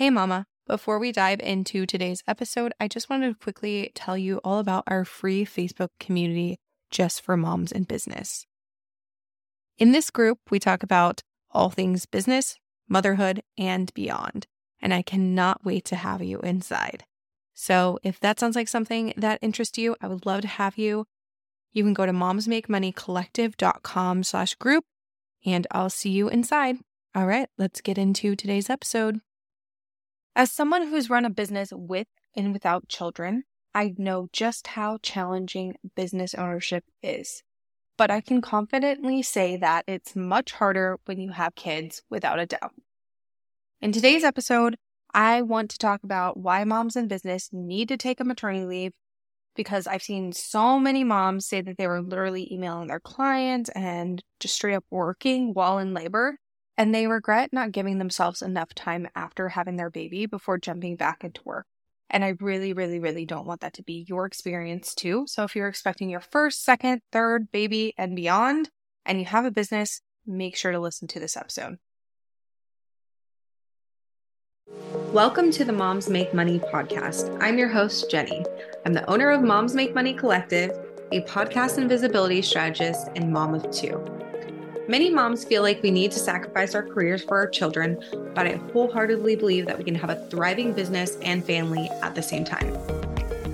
Hey, Mama. Before we dive into today's episode, I just wanted to quickly tell you all about our free Facebook community just for moms in business. In this group, we talk about all things business, motherhood, and beyond. And I cannot wait to have you inside. So if that sounds like something that interests you, I would love to have you. You can go to momsmakemoneycollective.com slash group and I'll see you inside. All right, let's get into today's episode. As someone who's run a business with and without children, I know just how challenging business ownership is. But I can confidently say that it's much harder when you have kids without a doubt. In today's episode, I want to talk about why moms in business need to take a maternity leave because I've seen so many moms say that they were literally emailing their clients and just straight up working while in labor. And they regret not giving themselves enough time after having their baby before jumping back into work. And I really, really, really don't want that to be your experience too. So if you're expecting your first, second, third baby and beyond, and you have a business, make sure to listen to this episode. Welcome to the Moms Make Money podcast. I'm your host, Jenny. I'm the owner of Moms Make Money Collective, a podcast and visibility strategist and mom of two. Many moms feel like we need to sacrifice our careers for our children, but I wholeheartedly believe that we can have a thriving business and family at the same time.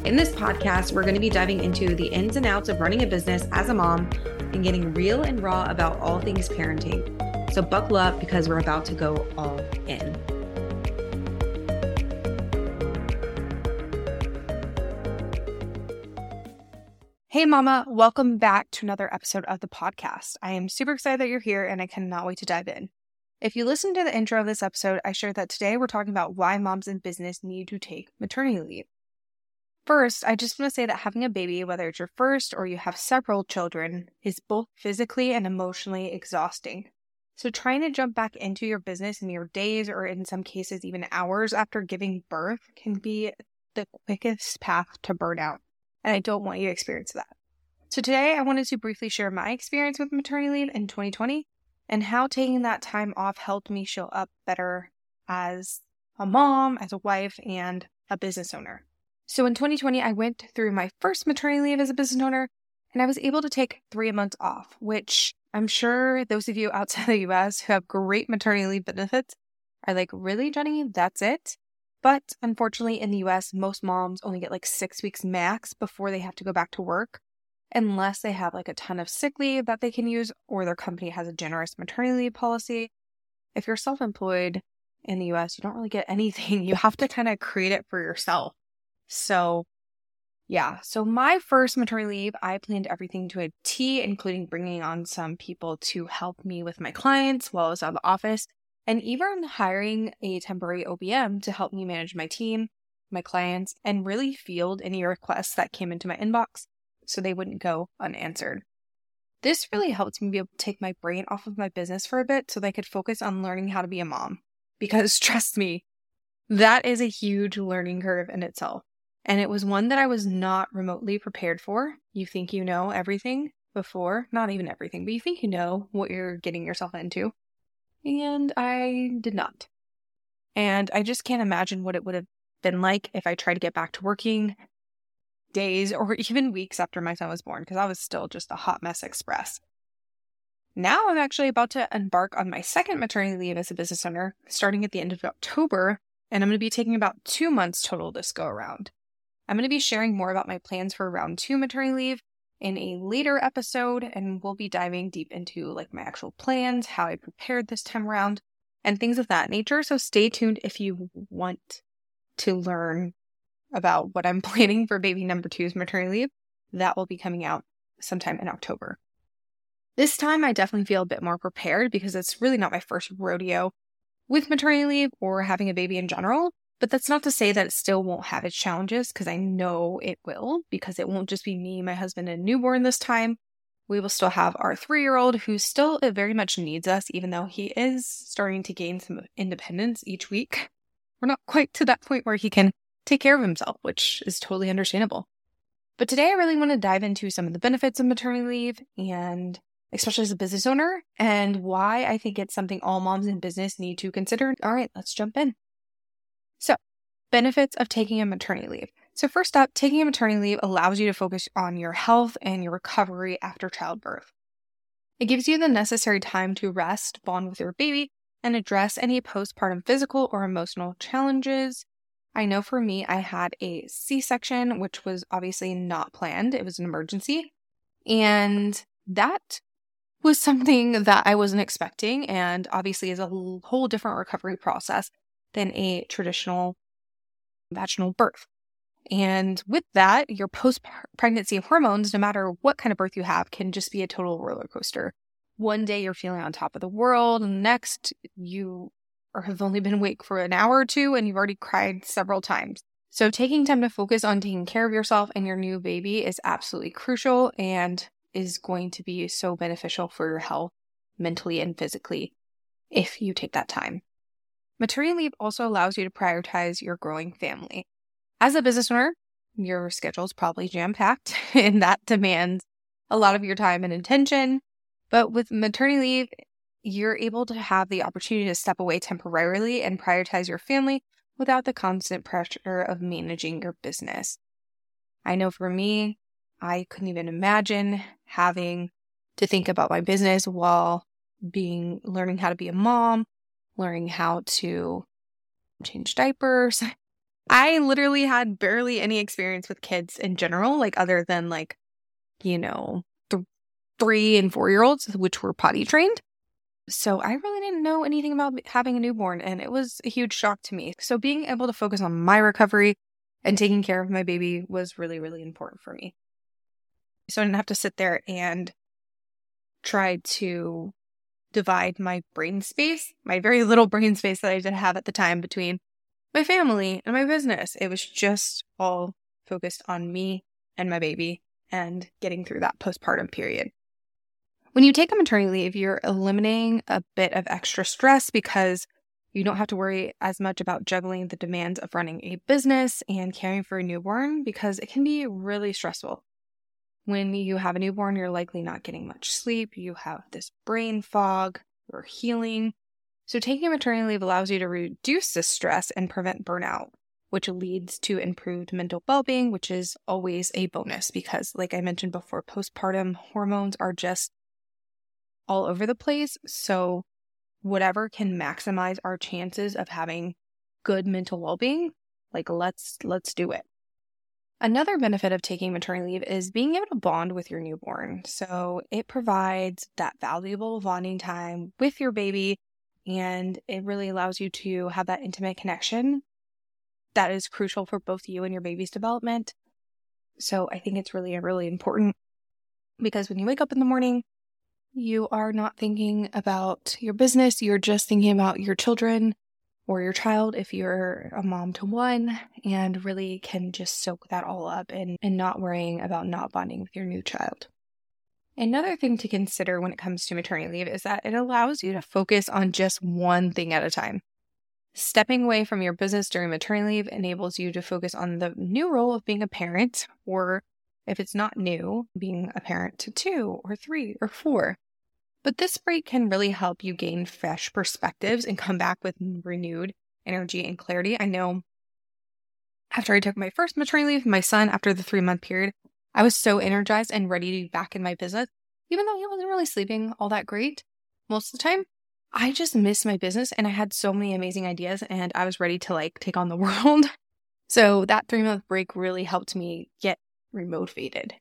In this podcast, we're going to be diving into the ins and outs of running a business as a mom and getting real and raw about all things parenting. So, buckle up because we're about to go all in. Hey, Mama, welcome back to another episode of the podcast. I am super excited that you're here and I cannot wait to dive in. If you listen to the intro of this episode, I shared that today we're talking about why moms in business need to take maternity leave. First, I just want to say that having a baby, whether it's your first or you have several children, is both physically and emotionally exhausting. So, trying to jump back into your business in your days or in some cases even hours after giving birth can be the quickest path to burnout and I don't want you to experience that. So today I wanted to briefly share my experience with maternity leave in 2020 and how taking that time off helped me show up better as a mom, as a wife, and a business owner. So in 2020, I went through my first maternity leave as a business owner and I was able to take three months off, which I'm sure those of you outside the US who have great maternity leave benefits are like, really, Jenny? That's it? But unfortunately, in the US, most moms only get like six weeks max before they have to go back to work, unless they have like a ton of sick leave that they can use or their company has a generous maternity leave policy. If you're self employed in the US, you don't really get anything. You have to kind of create it for yourself. So, yeah. So, my first maternity leave, I planned everything to a T, including bringing on some people to help me with my clients while I was out of the office and even hiring a temporary OBM to help me manage my team, my clients, and really field any requests that came into my inbox so they wouldn't go unanswered. This really helped me be able to take my brain off of my business for a bit so that I could focus on learning how to be a mom. Because trust me, that is a huge learning curve in itself. And it was one that I was not remotely prepared for. You think you know everything before, not even everything, but you think you know what you're getting yourself into and I did not. And I just can't imagine what it would have been like if I tried to get back to working days or even weeks after my son was born, because I was still just a hot mess express. Now I'm actually about to embark on my second maternity leave as a business owner, starting at the end of October, and I'm going to be taking about two months total this go around. I'm going to be sharing more about my plans for round two maternity leave in a later episode and we'll be diving deep into like my actual plans, how I prepared this time around, and things of that nature. So stay tuned if you want to learn about what I'm planning for baby number two's maternity leave. That will be coming out sometime in October. This time I definitely feel a bit more prepared because it's really not my first rodeo with maternity leave or having a baby in general. But that's not to say that it still won't have its challenges because I know it will, because it won't just be me, my husband, and newborn this time. We will still have our three year old who still very much needs us, even though he is starting to gain some independence each week. We're not quite to that point where he can take care of himself, which is totally understandable. But today I really want to dive into some of the benefits of maternity leave and especially as a business owner and why I think it's something all moms in business need to consider. All right, let's jump in. Benefits of taking a maternity leave. So, first up, taking a maternity leave allows you to focus on your health and your recovery after childbirth. It gives you the necessary time to rest, bond with your baby, and address any postpartum physical or emotional challenges. I know for me, I had a C section, which was obviously not planned, it was an emergency. And that was something that I wasn't expecting, and obviously is a whole different recovery process than a traditional vaginal birth. And with that, your post pregnancy hormones, no matter what kind of birth you have, can just be a total roller coaster. One day you're feeling on top of the world, and next you or have only been awake for an hour or two and you've already cried several times. So, taking time to focus on taking care of yourself and your new baby is absolutely crucial and is going to be so beneficial for your health mentally and physically if you take that time. Maternity leave also allows you to prioritize your growing family. As a business owner, your schedule is probably jam packed and that demands a lot of your time and attention. But with maternity leave, you're able to have the opportunity to step away temporarily and prioritize your family without the constant pressure of managing your business. I know for me, I couldn't even imagine having to think about my business while being learning how to be a mom, learning how to change diapers. I literally had barely any experience with kids in general, like other than like, you know, th- three and four year olds, which were potty trained. So I really didn't know anything about having a newborn, and it was a huge shock to me. So being able to focus on my recovery and taking care of my baby was really, really important for me. So I didn't have to sit there and try to divide my brain space, my very little brain space that I did have at the time between my family and my business. It was just all focused on me and my baby and getting through that postpartum period. When you take a maternity leave, you're eliminating a bit of extra stress because you don't have to worry as much about juggling the demands of running a business and caring for a newborn because it can be really stressful. When you have a newborn, you're likely not getting much sleep. You have this brain fog, you're healing. So, taking maternity leave allows you to reduce this stress and prevent burnout, which leads to improved mental well being, which is always a bonus because, like I mentioned before, postpartum hormones are just all over the place. So, whatever can maximize our chances of having good mental well being, like let's let's do it. Another benefit of taking maternity leave is being able to bond with your newborn. So it provides that valuable bonding time with your baby, and it really allows you to have that intimate connection that is crucial for both you and your baby's development. So I think it's really, really important because when you wake up in the morning, you are not thinking about your business, you're just thinking about your children or your child if you're a mom to one and really can just soak that all up and, and not worrying about not bonding with your new child. Another thing to consider when it comes to maternity leave is that it allows you to focus on just one thing at a time. Stepping away from your business during maternity leave enables you to focus on the new role of being a parent, or if it's not new, being a parent to two or three or four. But this break can really help you gain fresh perspectives and come back with renewed energy and clarity. I know after I took my first maternity leave, my son, after the three month period, I was so energized and ready to be back in my business, even though he wasn't really sleeping all that great most of the time. I just missed my business and I had so many amazing ideas and I was ready to like take on the world. So that three month break really helped me get remotivated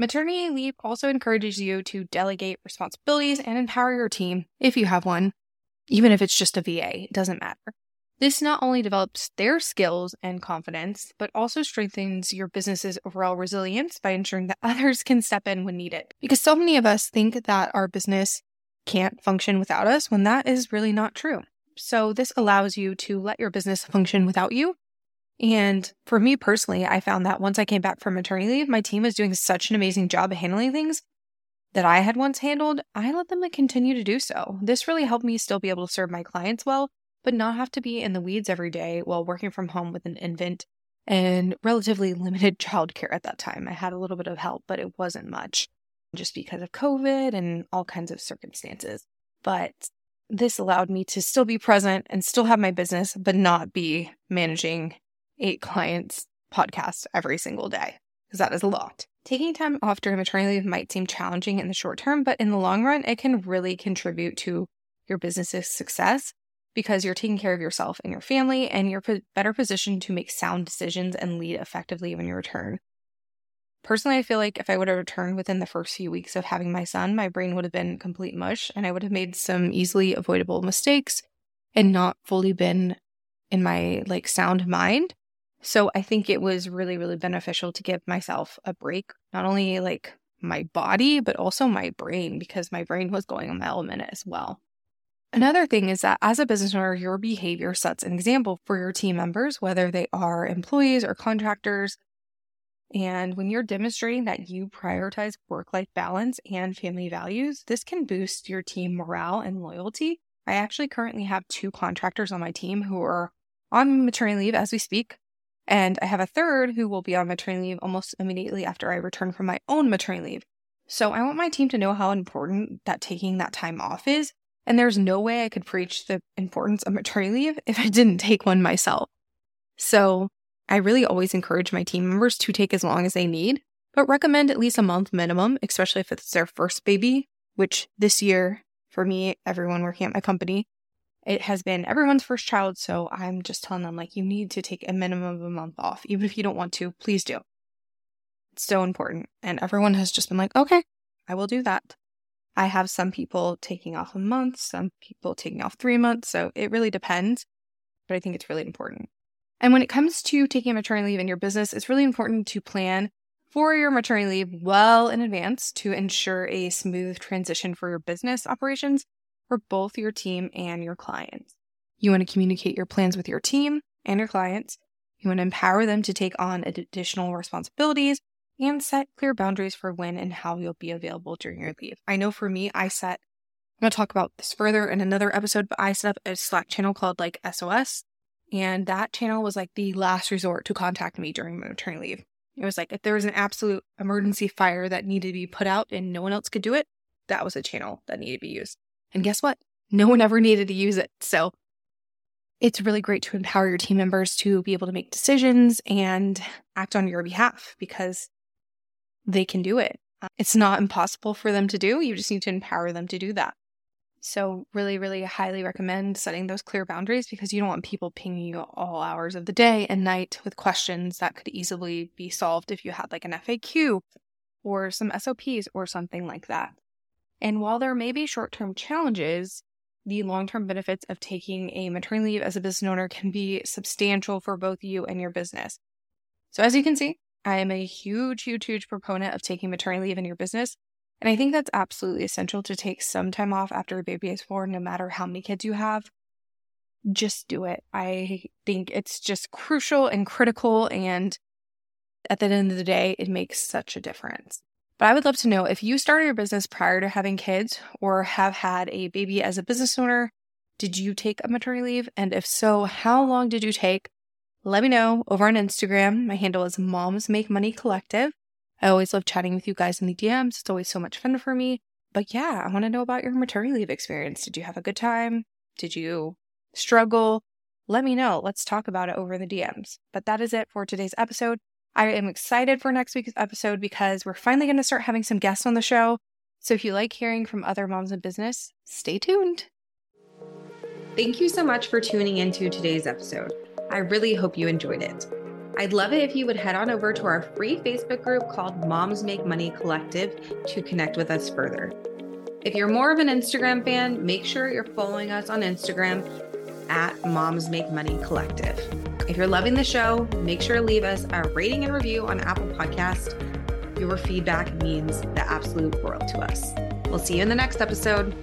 Maternity leave also encourages you to delegate responsibilities and empower your team if you have one, even if it's just a VA, it doesn't matter. This not only develops their skills and confidence, but also strengthens your business's overall resilience by ensuring that others can step in when needed. Because so many of us think that our business can't function without us when that is really not true. So, this allows you to let your business function without you and for me personally, I found that once I came back from maternity leave, my team was doing such an amazing job handling things that I had once handled. I let them continue to do so. This really helped me still be able to serve my clients well, but not have to be in the weeds every day while working from home with an infant and relatively limited childcare at that time. I had a little bit of help, but it wasn't much just because of COVID and all kinds of circumstances. But this allowed me to still be present and still have my business, but not be managing eight clients' podcast every single day, because that is a lot. Taking time off during maternity leave might seem challenging in the short term, but in the long run, it can really contribute to your business's success because you're taking care of yourself and your family, and you're better positioned to make sound decisions and lead effectively when you return. Personally, I feel like if I would have returned within the first few weeks of having my son, my brain would have been complete mush and I would have made some easily avoidable mistakes and not fully been in my like sound mind. So I think it was really, really beneficial to give myself a break, not only like my body, but also my brain, because my brain was going on my element as well. Another thing is that as a business owner, your behavior sets an example for your team members, whether they are employees or contractors. And when you're demonstrating that you prioritize work life balance and family values, this can boost your team morale and loyalty. I actually currently have two contractors on my team who are on maternity leave as we speak. And I have a third who will be on maternity leave almost immediately after I return from my own maternity leave. So I want my team to know how important that taking that time off is and there's no way I could preach the importance of maternity leave if I didn't take one myself. So I really always encourage my team members to take as long as they need, but recommend at least a month minimum, especially if it's their first baby, which this year, for me, everyone working at my company, it has been everyone's first child. So I'm just telling them, like, you need to take a minimum of a month off. Even if you don't want to, please do. It's so important. And everyone has just been like, okay, I will do that. I have some people taking off a month, some people taking off three months. So it really depends. But I think it's really important. And when it comes to taking maternity leave in your business, it's really important to plan for your maternity leave well in advance to ensure a smooth transition for your business operations for both your team and your clients. You want to communicate your plans with your team and your clients. You want to empower them to take on additional responsibilities and set clear boundaries for when and how you'll be available during your leave. I know for me, I set, I'm going to talk about this further in another episode, but I set up a Slack channel called like SOS. And that channel was like the last resort to contact me during my maternity leave. It was like if there was an absolute emergency fire that needed to be put out and no one else could do it, that was a channel that needed to be used. And guess what? No one ever needed to use it. So it's really great to empower your team members to be able to make decisions and act on your behalf because they can do it. Uh, it's not impossible for them to do. You just need to empower them to do that. So, really, really highly recommend setting those clear boundaries because you don't want people pinging you all hours of the day and night with questions that could easily be solved if you had like an FAQ or some SOPs or something like that. And while there may be short term challenges, the long term benefits of taking a maternity leave as a business owner can be substantial for both you and your business. So, as you can see, I am a huge, huge, huge proponent of taking maternity leave in your business. And I think that's absolutely essential to take some time off after a baby is born, no matter how many kids you have. Just do it. I think it's just crucial and critical. And at the end of the day, it makes such a difference. But I would love to know if you started your business prior to having kids or have had a baby as a business owner, did you take a maternity leave? And if so, how long did you take? let me know over on Instagram. My handle is Moms Make Money Collective. I always love chatting with you guys in the DMs. It's always so much fun for me. But yeah, I want to know about your maternity leave experience. Did you have a good time? Did you struggle? Let me know. Let's talk about it over the DMs. But that is it for today's episode. I am excited for next week's episode because we're finally going to start having some guests on the show. So if you like hearing from other moms in business, stay tuned. Thank you so much for tuning into today's episode. I really hope you enjoyed it. I'd love it if you would head on over to our free Facebook group called Moms Make Money Collective to connect with us further. If you're more of an Instagram fan, make sure you're following us on Instagram at Moms Make Money Collective. If you're loving the show, make sure to leave us a rating and review on Apple Podcast. Your feedback means the absolute world to us. We'll see you in the next episode.